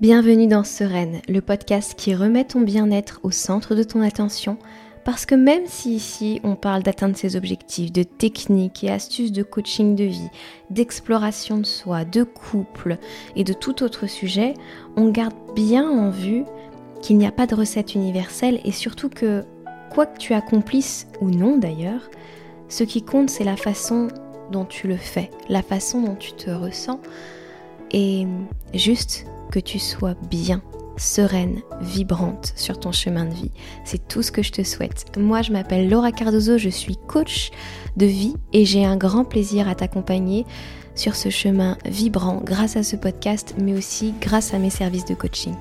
Bienvenue dans Sereine, le podcast qui remet ton bien-être au centre de ton attention. Parce que même si ici on parle d'atteindre ses objectifs, de techniques et astuces de coaching de vie, d'exploration de soi, de couple et de tout autre sujet, on garde bien en vue qu'il n'y a pas de recette universelle et surtout que, quoi que tu accomplisses ou non d'ailleurs, ce qui compte c'est la façon dont tu le fais, la façon dont tu te ressens et juste que tu sois bien, sereine, vibrante sur ton chemin de vie. C'est tout ce que je te souhaite. Moi, je m'appelle Laura Cardozo, je suis coach de vie et j'ai un grand plaisir à t'accompagner sur ce chemin vibrant grâce à ce podcast, mais aussi grâce à mes services de coaching.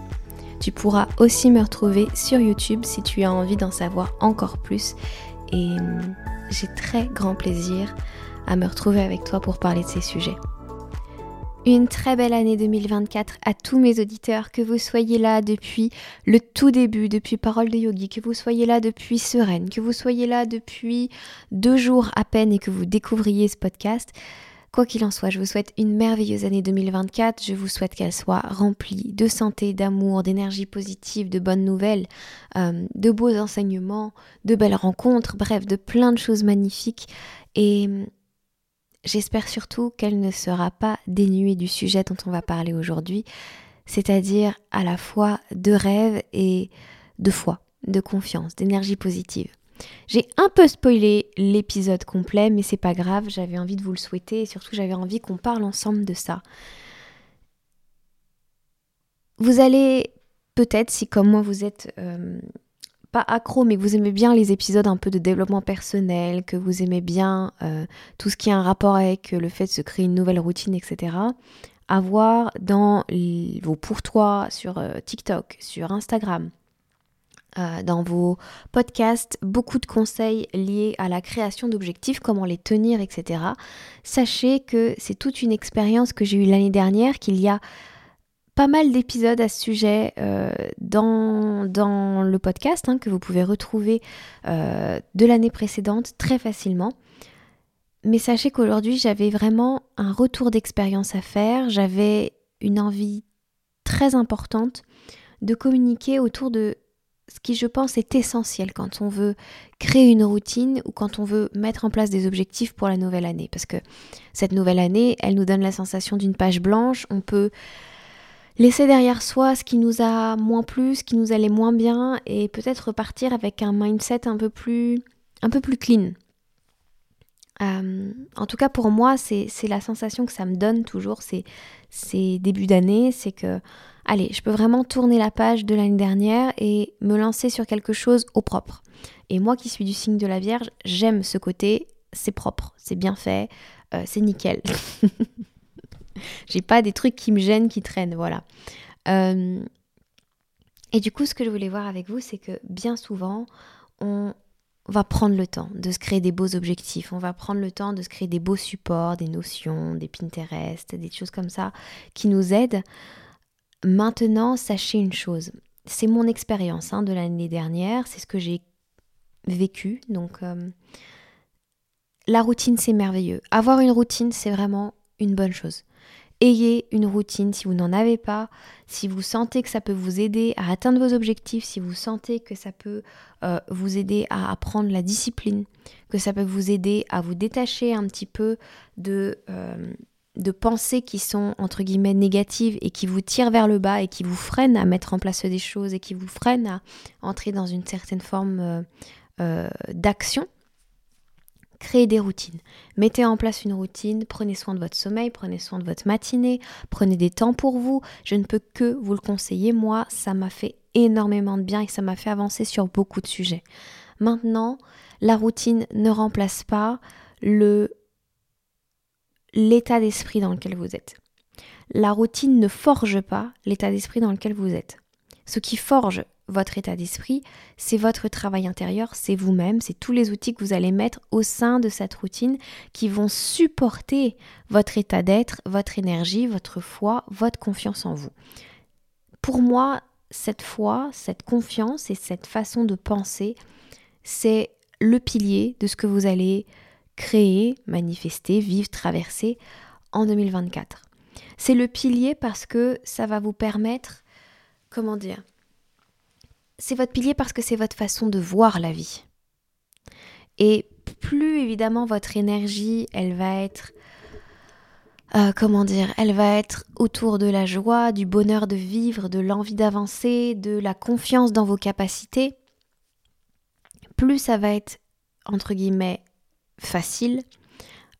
Tu pourras aussi me retrouver sur YouTube si tu as envie d'en savoir encore plus. Et hum, j'ai très grand plaisir à me retrouver avec toi pour parler de ces sujets. Une très belle année 2024 à tous mes auditeurs, que vous soyez là depuis le tout début, depuis Parole de Yogi, que vous soyez là depuis Sereine, que vous soyez là depuis deux jours à peine et que vous découvriez ce podcast. Quoi qu'il en soit, je vous souhaite une merveilleuse année 2024. Je vous souhaite qu'elle soit remplie de santé, d'amour, d'énergie positive, de bonnes nouvelles, euh, de beaux enseignements, de belles rencontres, bref, de plein de choses magnifiques. Et J'espère surtout qu'elle ne sera pas dénuée du sujet dont on va parler aujourd'hui, c'est-à-dire à la fois de rêve et de foi, de confiance, d'énergie positive. J'ai un peu spoilé l'épisode complet, mais c'est pas grave, j'avais envie de vous le souhaiter et surtout j'avais envie qu'on parle ensemble de ça. Vous allez peut-être, si comme moi vous êtes euh, pas accro, mais vous aimez bien les épisodes un peu de développement personnel, que vous aimez bien euh, tout ce qui a un rapport avec le fait de se créer une nouvelle routine, etc., avoir dans vos pour-toi sur euh, TikTok, sur Instagram, euh, dans vos podcasts, beaucoup de conseils liés à la création d'objectifs, comment les tenir, etc. Sachez que c'est toute une expérience que j'ai eue l'année dernière, qu'il y a pas mal d'épisodes à ce sujet euh, dans, dans, le podcast hein, que vous pouvez retrouver euh, de l'année précédente très facilement. Mais sachez qu'aujourd'hui j'avais vraiment un retour d'expérience à faire, j'avais une envie très importante de communiquer autour de ce qui je pense est essentiel quand on veut créer une routine ou quand on veut mettre en place des objectifs pour la nouvelle année. Parce que cette nouvelle année, elle nous donne la sensation d'une page blanche, on peut laisser derrière soi ce qui nous a moins plu, ce qui nous allait moins bien et peut-être repartir avec un mindset un peu plus, un peu plus clean. Euh, en tout cas pour moi, c'est la sensation que ça me donne toujours ces, ces débuts d'année, c'est que, allez, je peux vraiment tourner la page de l'année dernière et me lancer sur quelque chose au propre. Et moi qui suis du signe de la Vierge, j'aime ce côté, c'est propre, c'est bien fait, euh, c'est nickel. J'ai pas des trucs qui me gênent, qui traînent, voilà. Euh, et du coup, ce que je voulais voir avec vous, c'est que bien souvent, on va prendre le temps de se créer des beaux objectifs, on va prendre le temps de se créer des beaux supports, des notions, des Pinterest, des choses comme ça qui nous aident. Maintenant, sachez une chose, c'est mon expérience hein, de l'année dernière, c'est ce que j'ai vécu. Donc, euh, la routine, c'est merveilleux. Avoir une routine, c'est vraiment une bonne chose. Ayez une routine si vous n'en avez pas, si vous sentez que ça peut vous aider à atteindre vos objectifs, si vous sentez que ça peut euh, vous aider à apprendre la discipline, que ça peut vous aider à vous détacher un petit peu de, euh, de pensées qui sont entre guillemets négatives et qui vous tirent vers le bas et qui vous freinent à mettre en place des choses et qui vous freinent à entrer dans une certaine forme euh, d'action Créez des routines. Mettez en place une routine, prenez soin de votre sommeil, prenez soin de votre matinée, prenez des temps pour vous. Je ne peux que vous le conseiller. Moi, ça m'a fait énormément de bien et ça m'a fait avancer sur beaucoup de sujets. Maintenant, la routine ne remplace pas l'état d'esprit dans lequel vous êtes. La routine ne forge pas l'état d'esprit dans lequel vous êtes. Ce qui forge votre état d'esprit, c'est votre travail intérieur, c'est vous-même, c'est tous les outils que vous allez mettre au sein de cette routine qui vont supporter votre état d'être, votre énergie, votre foi, votre confiance en vous. Pour moi, cette foi, cette confiance et cette façon de penser, c'est le pilier de ce que vous allez créer, manifester, vivre, traverser en 2024. C'est le pilier parce que ça va vous permettre comment dire C'est votre pilier parce que c'est votre façon de voir la vie. Et plus évidemment votre énergie, elle va être euh, comment dire, elle va être autour de la joie, du bonheur de vivre, de l'envie d'avancer, de la confiance dans vos capacités, plus ça va être, entre guillemets, facile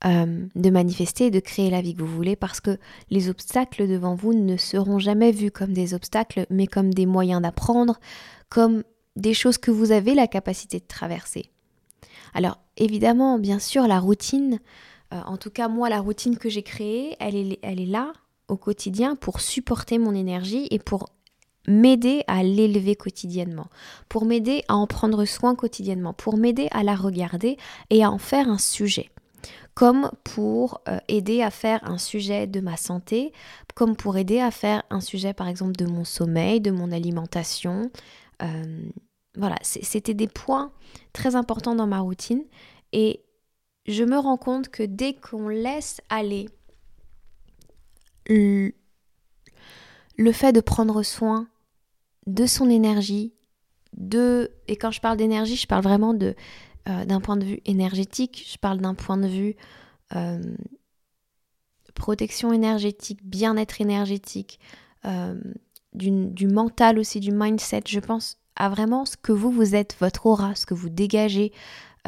euh, de manifester, de créer la vie que vous voulez, parce que les obstacles devant vous ne seront jamais vus comme des obstacles, mais comme des moyens d'apprendre, comme des choses que vous avez la capacité de traverser. Alors évidemment, bien sûr, la routine, euh, en tout cas moi, la routine que j'ai créée, elle est, elle est là au quotidien pour supporter mon énergie et pour m'aider à l'élever quotidiennement, pour m'aider à en prendre soin quotidiennement, pour m'aider à la regarder et à en faire un sujet comme pour euh, aider à faire un sujet de ma santé, comme pour aider à faire un sujet par exemple de mon sommeil, de mon alimentation. Euh, voilà, c'était des points très importants dans ma routine. Et je me rends compte que dès qu'on laisse aller le fait de prendre soin de son énergie, de et quand je parle d'énergie, je parle vraiment euh, d'un point de vue énergétique, je parle d'un point de vue euh, protection énergétique, bien-être énergétique, du mental aussi, du mindset. Je pense à vraiment ce que vous vous êtes, votre aura, ce que vous dégagez,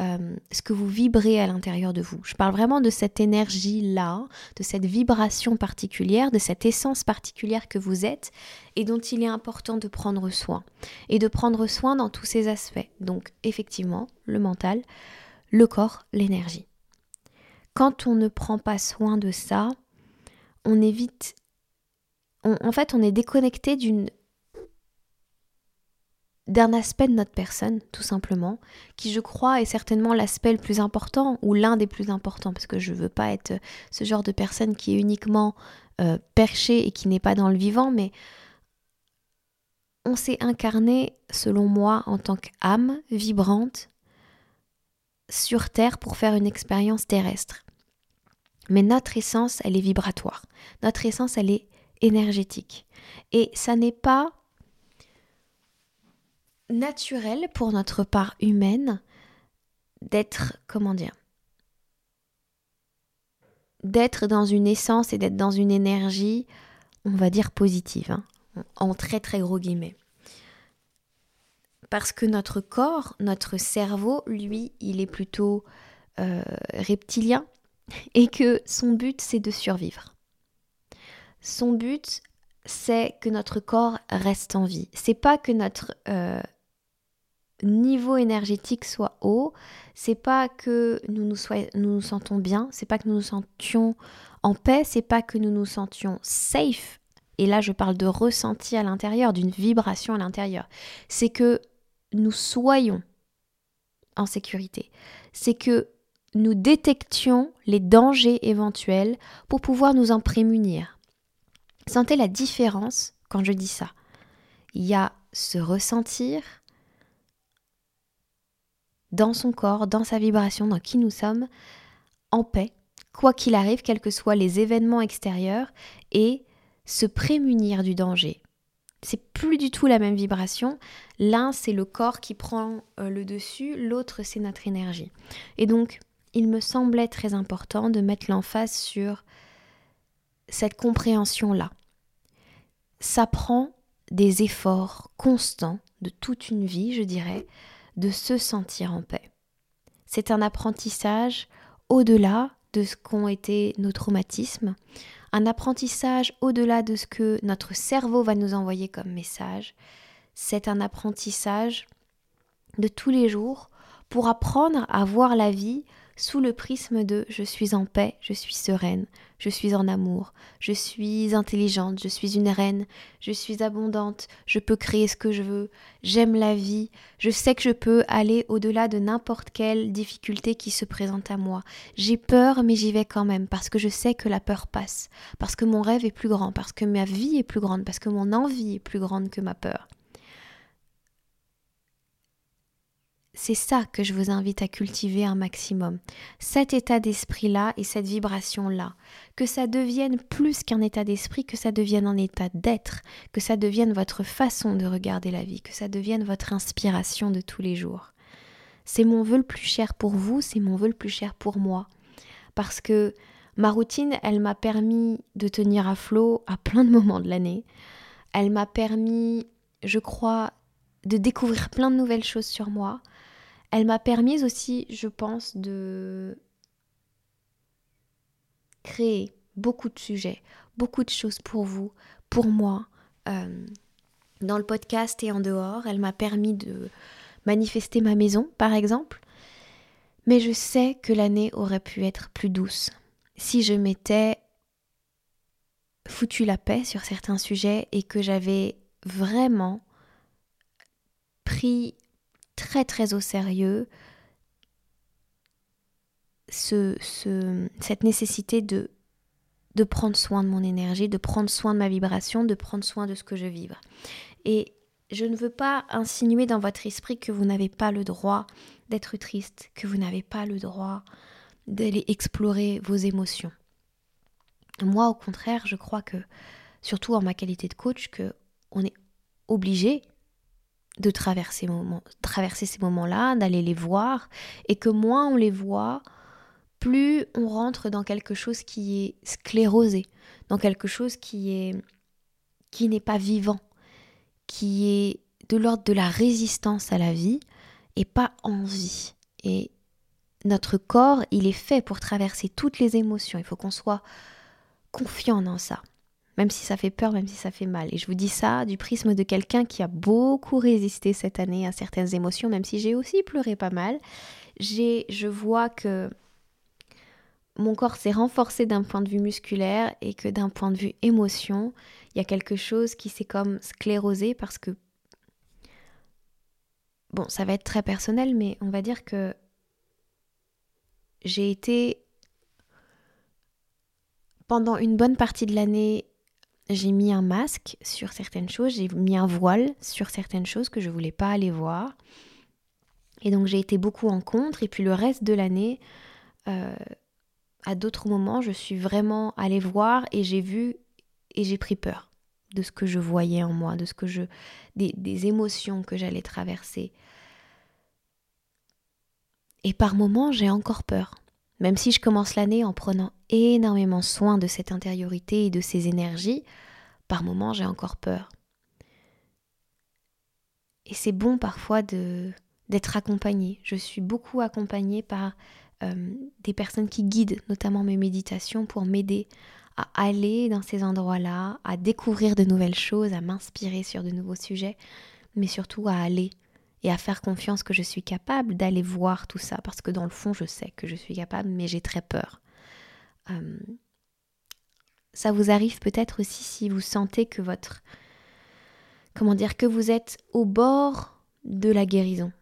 euh, ce que vous vibrez à l'intérieur de vous. Je parle vraiment de cette énergie-là, de cette vibration particulière, de cette essence particulière que vous êtes et dont il est important de prendre soin. Et de prendre soin dans tous ces aspects. Donc effectivement, le mental, le corps, l'énergie. Quand on ne prend pas soin de ça, on évite... en fait, on est déconnecté d'une d'un aspect de notre personne, tout simplement, qui je crois est certainement l'aspect le plus important ou l'un des plus importants, parce que je veux pas être ce genre de personne qui est uniquement euh, perchée et qui n'est pas dans le vivant, mais on s'est incarné, selon moi, en tant qu'âme vibrante sur Terre pour faire une expérience terrestre. Mais notre essence, elle est vibratoire. Notre essence, elle est énergétique. Et ça n'est pas naturel pour notre part humaine d'être, comment dire, d'être dans une essence et d'être dans une énergie, on va dire positive, hein, en très très gros guillemets. Parce que notre corps, notre cerveau, lui, il est plutôt euh, reptilien et que son but, c'est de survivre. Son but, c'est que notre corps reste en vie. C'est pas que notre euh, niveau énergétique soit haut, c'est pas que nous nous, nous nous sentons bien, c'est pas que nous nous sentions en paix, c'est pas que nous nous sentions safe. Et là, je parle de ressenti à l'intérieur, d'une vibration à l'intérieur. C'est que nous soyons en sécurité. C'est que nous détections les dangers éventuels pour pouvoir nous en prémunir. Sentez la différence quand je dis ça. Il y a se ressentir dans son corps, dans sa vibration, dans qui nous sommes, en paix, quoi qu'il arrive, quels que soient les événements extérieurs, et se prémunir du danger. C'est plus du tout la même vibration. L'un, c'est le corps qui prend euh, le dessus, l'autre, c'est notre énergie. Et donc, il me semblait très important de mettre l'emphase sur cette compréhension-là. Ça prend des efforts constants de toute une vie, je dirais, de se sentir en paix. C'est un apprentissage au-delà de ce qu'ont été nos traumatismes, un apprentissage au-delà de ce que notre cerveau va nous envoyer comme message. C'est un apprentissage de tous les jours pour apprendre à voir la vie sous le prisme de je suis en paix, je suis sereine, je suis en amour, je suis intelligente, je suis une reine, je suis abondante, je peux créer ce que je veux, j'aime la vie, je sais que je peux aller au-delà de n'importe quelle difficulté qui se présente à moi. J'ai peur mais j'y vais quand même parce que je sais que la peur passe, parce que mon rêve est plus grand, parce que ma vie est plus grande, parce que mon envie est plus grande que ma peur. C'est ça que je vous invite à cultiver un maximum. Cet état d'esprit-là et cette vibration-là. Que ça devienne plus qu'un état d'esprit, que ça devienne un état d'être, que ça devienne votre façon de regarder la vie, que ça devienne votre inspiration de tous les jours. C'est mon vœu le plus cher pour vous, c'est mon vœu le plus cher pour moi. Parce que ma routine, elle m'a permis de tenir à flot à plein de moments de l'année. Elle m'a permis, je crois, de découvrir plein de nouvelles choses sur moi. Elle m'a permis aussi, je pense, de créer beaucoup de sujets, beaucoup de choses pour vous, pour moi, euh, dans le podcast et en dehors. Elle m'a permis de manifester ma maison, par exemple. Mais je sais que l'année aurait pu être plus douce si je m'étais foutu la paix sur certains sujets et que j'avais vraiment pris très très au sérieux ce, cette nécessité de, de prendre soin de mon énergie, de prendre soin de ma vibration, de prendre soin de ce que je vibre. Et je ne veux pas insinuer dans votre esprit que vous n'avez pas le droit d'être triste, que vous n'avez pas le droit d'aller explorer vos émotions. Moi, au contraire, je crois que, surtout en ma qualité de coach, que on est obligé de traverser, traverser ces moments-là, d'aller les voir, et que moins on les voit, plus on rentre dans quelque chose qui est sclérosé, dans quelque chose qui est qui n'est pas vivant, qui est de l'ordre de la résistance à la vie et pas en vie. Et notre corps, il est fait pour traverser toutes les émotions. Il faut qu'on soit confiant dans ça même si ça fait peur, même si ça fait mal. Et je vous dis ça du prisme de quelqu'un qui a beaucoup résisté cette année à certaines émotions, même si j'ai aussi pleuré pas mal. J'ai, je vois que mon corps s'est renforcé d'un point de vue musculaire et que d'un point de vue émotion, il y a quelque chose qui s'est comme sclérosé parce que bon, ça va être très personnel, mais on va dire que j'ai été pendant une bonne partie de l'année j'ai mis un masque sur certaines choses, j'ai mis un voile sur certaines choses que je voulais pas aller voir. Et donc j'ai été beaucoup en contre. Et puis le reste de l'année, euh, à d'autres moments, je suis vraiment allée voir et j'ai vu et j'ai pris peur de ce que je voyais en moi, de ce que je, des, des émotions que j'allais traverser. Et par moments, j'ai encore peur. Même si je commence l'année en prenant énormément soin de cette intériorité et de ces énergies, par moments j'ai encore peur. Et c'est bon parfois de d'être accompagnée. Je suis beaucoup accompagnée par euh, des personnes qui guident notamment mes méditations pour m'aider à aller dans ces endroits-là, à découvrir de nouvelles choses, à m'inspirer sur de nouveaux sujets, mais surtout à aller et à faire confiance que je suis capable d'aller voir tout ça, parce que dans le fond, je sais que je suis capable, mais j'ai très peur. Euh, ça vous arrive peut-être aussi si vous sentez que votre... Comment dire Que vous êtes au bord de la guérison,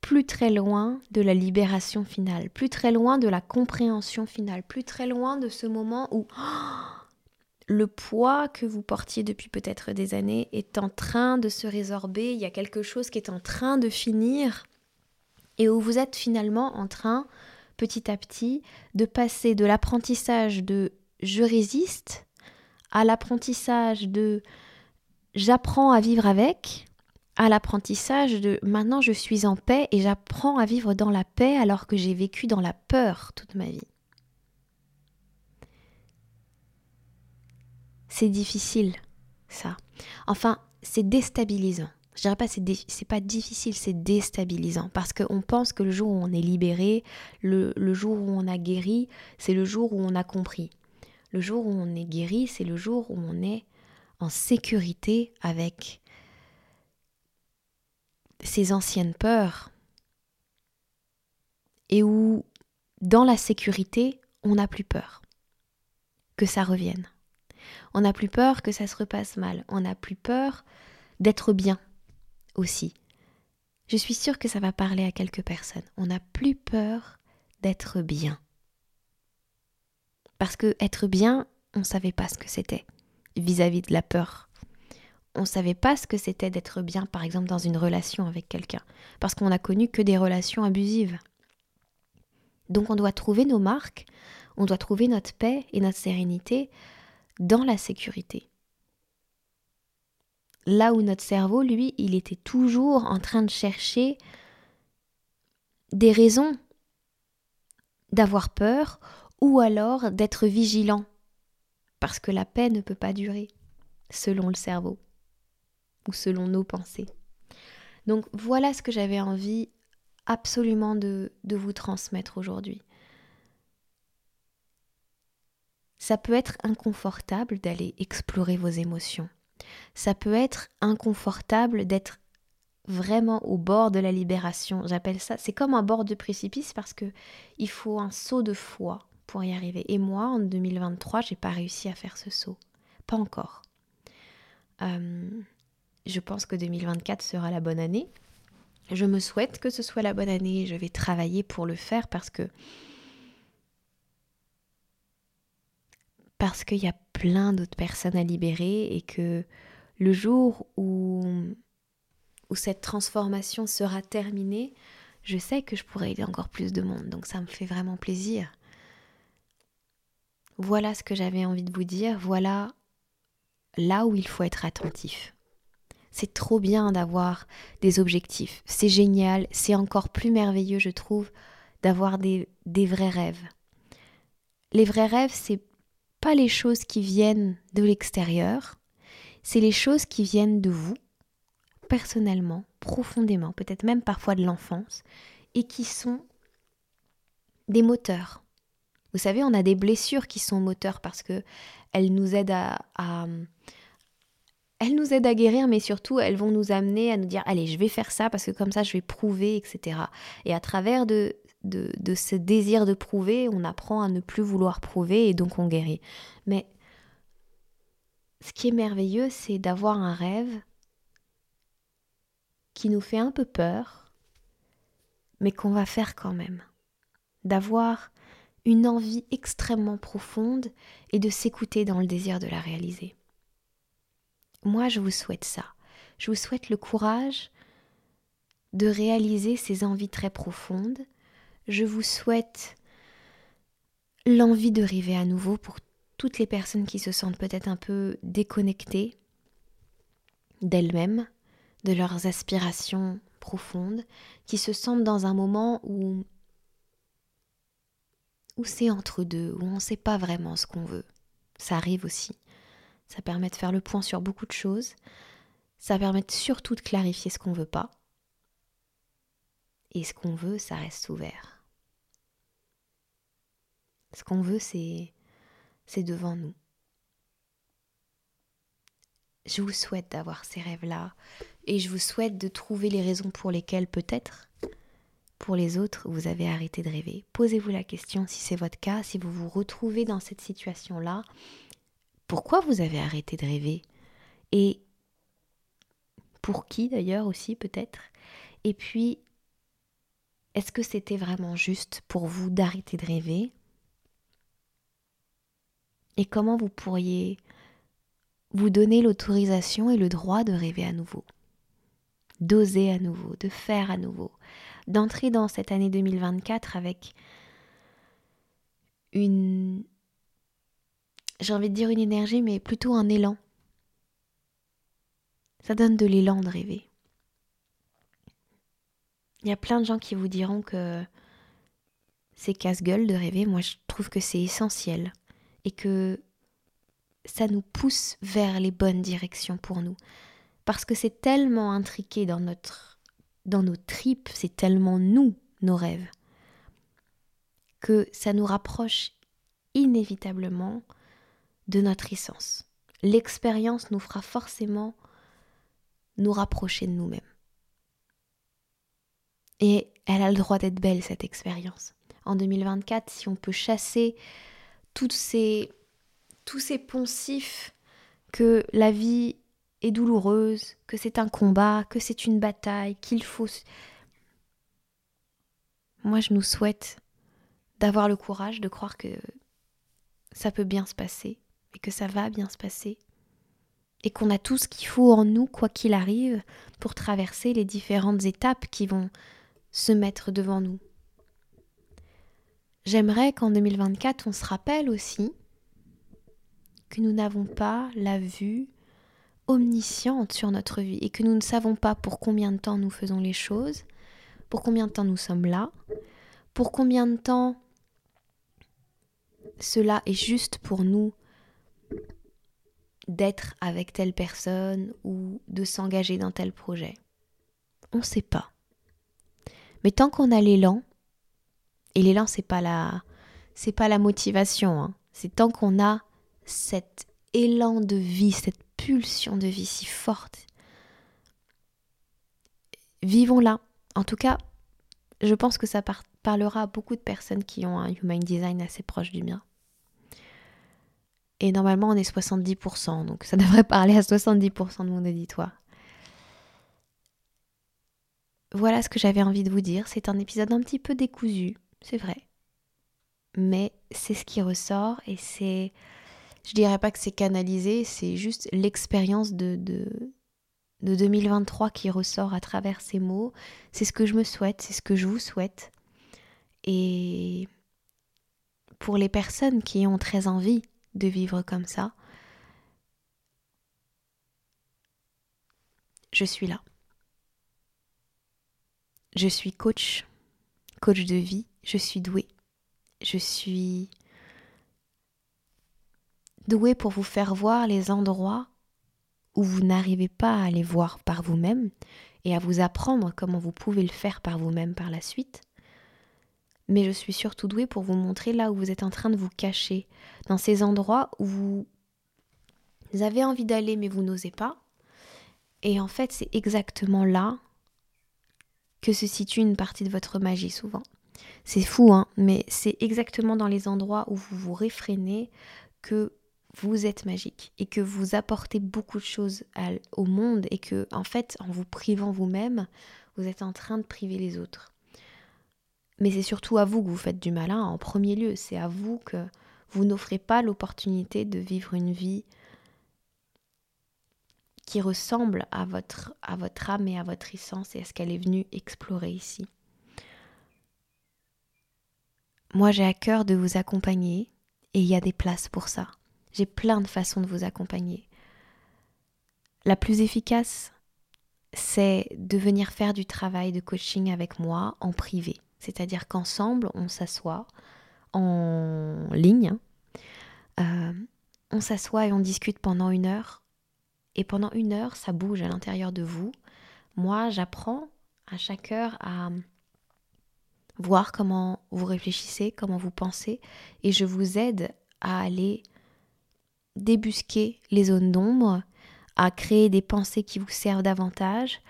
plus très loin de la libération finale, plus très loin de la compréhension finale, plus très loin de ce moment où le poids que vous portiez depuis peut-être des années est en train de se résorber, il y a quelque chose qui est en train de finir et où vous êtes finalement en train petit à petit de passer de l'apprentissage de je résiste à l'apprentissage de j'apprends à vivre avec à l'apprentissage de maintenant je suis en paix et j'apprends à vivre dans la paix alors que j'ai vécu dans la peur toute ma vie. C'est difficile, ça. Enfin, c'est déstabilisant. Je dirais pas c'est pas difficile, c'est déstabilisant parce qu'on pense que le jour où on est libéré, le, le jour où on a guéri, c'est le jour où on a compris. Le jour où on est guéri, c'est le jour où on est en sécurité avec ses anciennes peurs et où dans la sécurité, on n'a plus peur que ça revienne. On n'a plus peur que ça se repasse mal. On n'a plus peur d'être bien aussi. Je suis sûre que ça va parler à quelques personnes. On n'a plus peur d'être bien. Parce que être bien, on ne savait pas ce que c'était vis-à-vis de la peur. on ne savait pas ce que c'était d'être bien, par exemple, dans une relation avec quelqu'un, parce qu'on n'a connu que des relations abusives. Donc on doit trouver nos marques, on doit trouver notre paix et notre sérénité dans la sécurité. Là où notre cerveau, lui, il était toujours en train de chercher des raisons d'avoir peur ou alors d'être vigilant, parce que la paix ne peut pas durer, selon le cerveau ou selon nos pensées. Donc voilà ce que j'avais envie absolument de, vous transmettre aujourd'hui. Ça peut être inconfortable d'aller explorer vos émotions. Ça peut être inconfortable d'être vraiment au bord de la libération. J'appelle ça, c'est comme un bord de précipice parce que il faut un saut de foi pour y arriver. Et moi, en 2023, j'ai pas réussi à faire ce saut, pas encore. Euh, je pense que 2024 sera la bonne année. Je me souhaite que ce soit la bonne année. Je vais travailler pour le faire parce que parce qu'il y a plein d'autres personnes à libérer et que le jour où où cette transformation sera terminée, je sais que je pourrai aider encore plus de monde. Donc ça me fait vraiment plaisir. Voilà ce que j'avais envie de vous dire. Voilà là où il faut être attentif. C'est trop bien d'avoir des objectifs. C'est génial. C'est encore plus merveilleux, je trouve, d'avoir des, des vrais rêves. Les vrais rêves, c'est pas les choses qui viennent de l'extérieur, c'est les choses qui viennent de vous personnellement, profondément, peut-être même parfois de l'enfance, et qui sont des moteurs. Vous savez, on a des blessures qui sont moteurs parce que elles nous aident à, elles nous aident à guérir, mais surtout elles vont nous amener à nous dire allez, je vais faire ça parce que comme ça je vais prouver, etc. Et à travers de, de, ce désir de prouver, on apprend à ne plus vouloir prouver et donc on guérit. Mais ce qui est merveilleux, c'est d'avoir un rêve qui nous fait un peu peur, mais qu'on va faire quand même. D'avoir une envie extrêmement profonde et de s'écouter dans le désir de la réaliser. Moi, je vous souhaite ça. Je vous souhaite le courage de réaliser ces envies très profondes. Je vous souhaite l'envie de rêver à nouveau pour toutes les personnes qui se sentent peut-être un peu déconnectées d'elles-mêmes, de leurs aspirations profondes, qui se sentent dans un moment où, où c'est entre deux, où on ne sait pas vraiment ce qu'on veut. Ça arrive aussi. Ça permet de faire le point sur beaucoup de choses. Ça permet surtout de clarifier ce qu'on veut pas. Et ce qu'on veut, ça reste ouvert. Ce qu'on veut, c'est c'est devant nous. Je vous souhaite d'avoir ces rêves-là et je vous souhaite de trouver les raisons pour lesquelles peut-être, pour les autres, vous avez arrêté de rêver. Posez-vous la question si c'est votre cas, si vous vous retrouvez dans cette situation-là, pourquoi vous avez arrêté de rêver? Et pour qui d'ailleurs aussi peut-être? Et puis, est-ce que c'était vraiment juste pour vous d'arrêter de rêver? Et comment vous pourriez vous donner l'autorisation et le droit de rêver à nouveau, d'oser à nouveau, de faire à nouveau, d'entrer dans cette année 2024 avec une, j'ai envie de dire une énergie, mais plutôt un élan. Ça donne de l'élan de rêver. Il y a plein de gens qui vous diront que c'est casse-gueule de rêver. Moi, je trouve que c'est essentiel et que ça nous pousse vers les bonnes directions pour nous. Parce que c'est tellement intriqué dans nos tripes, c'est tellement nous, nos rêves, que ça nous rapproche inévitablement de notre essence. L'expérience nous fera forcément nous rapprocher de nous-mêmes. Et elle a le droit d'être belle, cette expérience. En 2024, si on peut chasser ces tous ces poncifs que la vie est douloureuse, que c'est un combat, que c'est une bataille, qu'il faut... Moi, je nous souhaite d'avoir le courage de croire que ça peut bien se passer et que ça va bien se passer et qu'on a tout ce qu'il faut en nous, quoi qu'il arrive, pour traverser les différentes étapes qui vont se mettre devant nous. J'aimerais qu'en 2024, on se rappelle aussi que nous n'avons pas la vue omnisciente sur notre vie et que nous ne savons pas pour combien de temps nous faisons les choses, pour combien de temps nous sommes là, pour combien de temps cela est juste pour nous d'être avec telle personne ou de s'engager dans tel projet. On ne sait pas. Mais tant qu'on a l'élan, et l'élan c'est pas la c'est pas la motivation, hein, c'est tant qu'on a cet élan de vie, cette pulsion de vie si forte. Vivons-la. En tout cas, je pense que ça parlera à beaucoup de personnes qui ont un human design assez proche du mien. Et normalement, on est 70%, donc ça devrait parler à 70% de mon auditoire. Voilà ce que j'avais envie de vous dire. C'est un épisode un petit peu décousu, c'est vrai. Mais c'est ce qui ressort et c'est. Je dirais pas que c'est canalisé, c'est juste l'expérience de, de, de 2023 qui ressort à travers ces mots. C'est ce que je me souhaite, c'est ce que je vous souhaite. Et pour les personnes qui ont très envie de vivre comme ça, je suis là. Je suis coach, coach de vie, je suis douée. Je suis douée pour vous faire voir les endroits où vous n'arrivez pas à les voir par vous-même et à vous apprendre comment vous pouvez le faire par vous-même par la suite mais je suis surtout douée pour vous montrer là où vous êtes en train de vous cacher, dans ces endroits où vous avez envie d'aller mais vous n'osez pas. Et en fait, c'est exactement là que se situe une partie de votre magie souvent. C'est fou, hein, mais c'est exactement dans les endroits où vous vous réfrénez que vous êtes magique et que vous apportez beaucoup de choses au monde et que, en fait, en vous privant vous-même, vous êtes en train de priver les autres. Mais c'est surtout à vous que vous faites du malin en premier lieu. C'est à vous que vous n'offrez pas l'opportunité de vivre une vie qui ressemble à votre, à votre âme et à votre essence et à ce qu'elle est venue explorer ici. Moi, j'ai à cœur de vous accompagner et il y a des places pour ça. J'ai plein de façons de vous accompagner. La plus efficace, c'est de venir faire du travail de coaching avec moi en privé. C'est-à-dire qu'ensemble, on s'assoit en ligne, euh, on s'assoit et on discute pendant une heure. Et pendant une heure, ça bouge à l'intérieur de vous. Moi, j'apprends à chaque heure à voir comment vous réfléchissez, comment vous pensez, et je vous aide à aller débusquer les zones d'ombre, à créer des pensées qui vous servent davantage,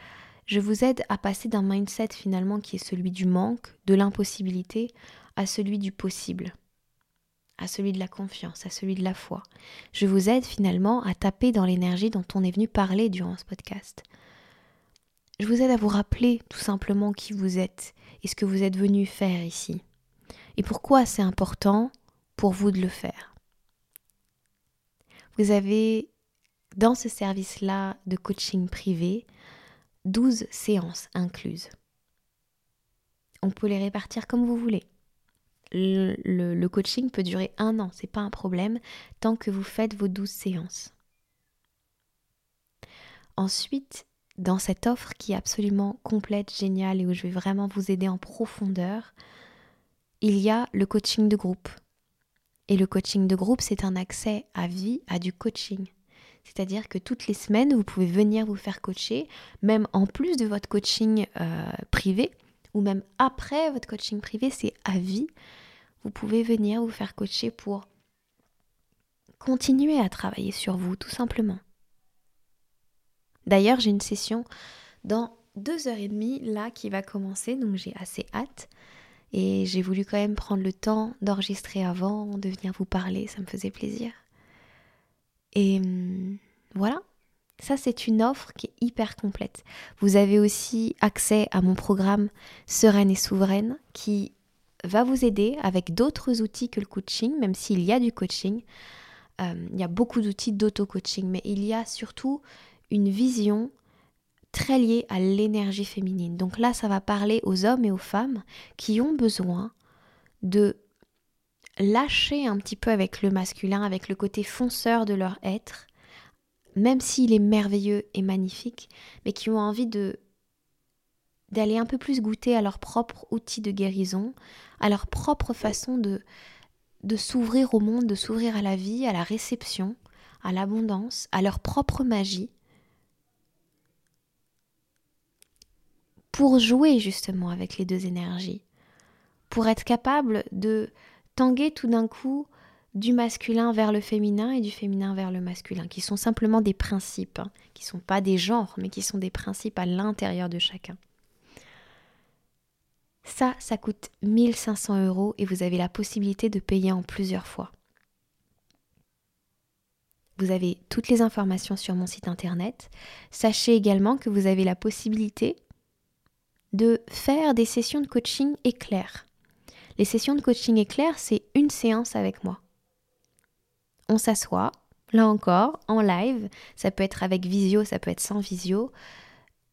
je vous aide à passer d'un mindset finalement qui est celui du manque, de l'impossibilité, à celui du possible, à celui de la confiance, à celui de la foi. Je vous aide finalement à taper dans l'énergie dont on est venu parler durant ce podcast. Je vous aide à vous rappeler tout simplement qui vous êtes et ce que vous êtes venu faire ici. Et pourquoi c'est important pour vous de le faire. Vous avez dans ce service-là de coaching privé 12 séances incluses. On peut les répartir comme vous voulez. Le, coaching peut durer un an, c'est pas un problème, tant que vous faites vos 12 séances. Ensuite, dans cette offre qui est absolument complète, géniale et où je vais vraiment vous aider en profondeur, il y a le coaching de groupe. Et le coaching de groupe, c'est un accès à vie à du coaching. C'est-à-dire que toutes les semaines, vous pouvez venir vous faire coacher, même en plus de votre coaching euh, privé, ou même après votre coaching privé, c'est à vie. Vous pouvez venir vous faire coacher pour continuer à travailler sur vous, tout simplement. D'ailleurs, j'ai une session dans deux heures et demie là qui va commencer, donc j'ai assez hâte. Et j'ai voulu quand même prendre le temps d'enregistrer avant, de venir vous parler, ça me faisait plaisir. Et hum, voilà, ça c'est une offre qui est hyper complète. Vous avez aussi accès à mon programme Sereine et Souveraine qui va vous aider avec d'autres outils que le coaching, même s'il y a du coaching, Euh, il y a beaucoup d'outils d'auto-coaching, mais il y a surtout une vision très liée à l'énergie féminine. Donc là, ça va parler aux hommes et aux femmes qui ont besoin de lâcher un petit peu avec le masculin, avec le côté fonceur de leur être, même s'il est merveilleux et magnifique, mais qui ont envie de d'aller un peu plus goûter à leur propre outil de guérison, à leur propre façon de, de s'ouvrir au monde, de s'ouvrir à la vie, à la réception, à l'abondance, à leur propre magie, pour jouer justement avec les deux énergies, pour être capable de tanguer tout d'un coup du masculin vers le féminin et du féminin vers le masculin, qui sont simplement des principes, hein, qui ne sont pas des genres, mais qui sont des principes à l'intérieur de chacun. Ça, ça coûte 1500 euros et vous avez la possibilité de payer en plusieurs fois. Vous avez toutes les informations sur mon site internet. Sachez également que vous avez la possibilité de faire des sessions de coaching éclair. Les sessions de coaching éclair, c'est une séance avec moi. On s'assoit, là encore, en live. Ça peut être avec visio, ça peut être sans visio.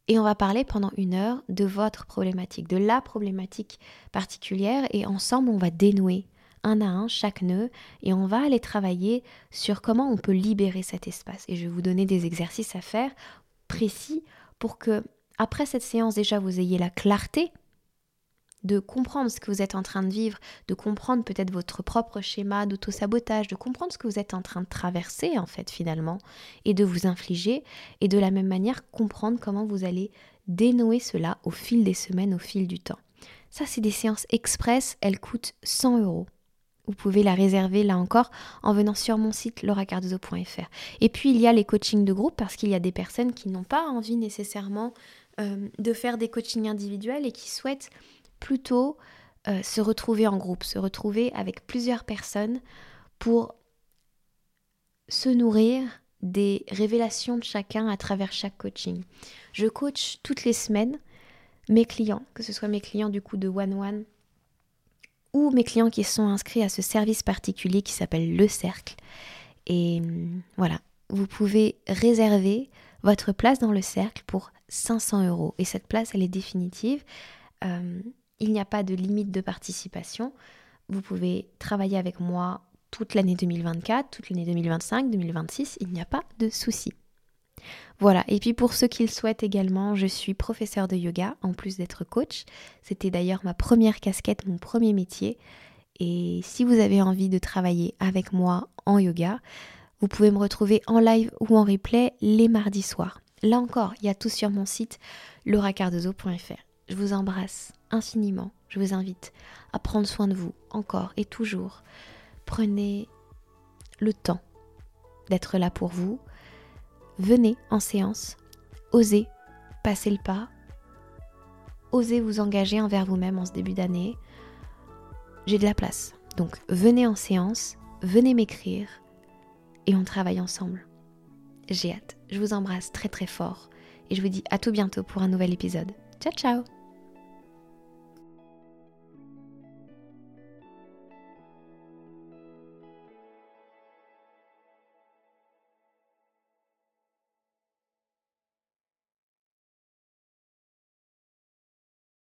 Et on va parler pendant une heure de votre problématique, de la problématique particulière. Et ensemble, on va dénouer un à un chaque nœud et on va aller travailler sur comment on peut libérer cet espace. Et je vais vous donner des exercices à faire précis pour que, après cette séance, déjà, vous ayez la clarté de comprendre ce que vous êtes en train de vivre, de comprendre peut-être votre propre schéma d'auto-sabotage, de comprendre ce que vous êtes en train de traverser en fait finalement, et de vous infliger, et de la même manière comprendre comment vous allez dénouer cela au fil des semaines, au fil du temps. Ça, c'est des séances express, elles coûtent 100 euros. Vous pouvez la réserver là encore en venant sur mon site lauracardozo.fr. Et puis il y a les coachings de groupe parce qu'il y a des personnes qui n'ont pas envie nécessairement euh, de faire des coachings individuels et qui souhaitent plutôt euh, se retrouver en groupe, se retrouver avec plusieurs personnes pour se nourrir des révélations de chacun à travers chaque coaching. Je coach toutes les semaines mes clients, que ce soit mes clients du coup de One One ou mes clients qui sont inscrits à ce service particulier qui s'appelle Le Cercle. Et hum, voilà, vous pouvez réserver votre place dans le cercle pour 500 euros. Et cette place, elle est définitive. Euh, il n'y a pas de limite de participation. Vous pouvez travailler avec moi toute l'année 2024, toute l'année 2025, 2026, il n'y a pas de souci. Voilà, et puis pour ceux qui le souhaitent également, je suis professeur de yoga en plus d'être coach. C'était d'ailleurs ma première casquette, mon premier métier. Et si vous avez envie de travailler avec moi en yoga, vous pouvez me retrouver en live ou en replay les mardis soirs. Là encore, il y a tout sur mon site lauracardezo.fr. Je vous embrasse infiniment. Je vous invite à prendre soin de vous encore et toujours. Prenez le temps d'être là pour vous. Venez en séance. Osez passer le pas. Osez vous engager envers vous-même en ce début d'année. J'ai de la place. Donc venez en séance, venez m'écrire et on travaille ensemble. J'ai hâte. Je vous embrasse très très fort et je vous dis à tout bientôt pour un nouvel épisode. Ciao ciao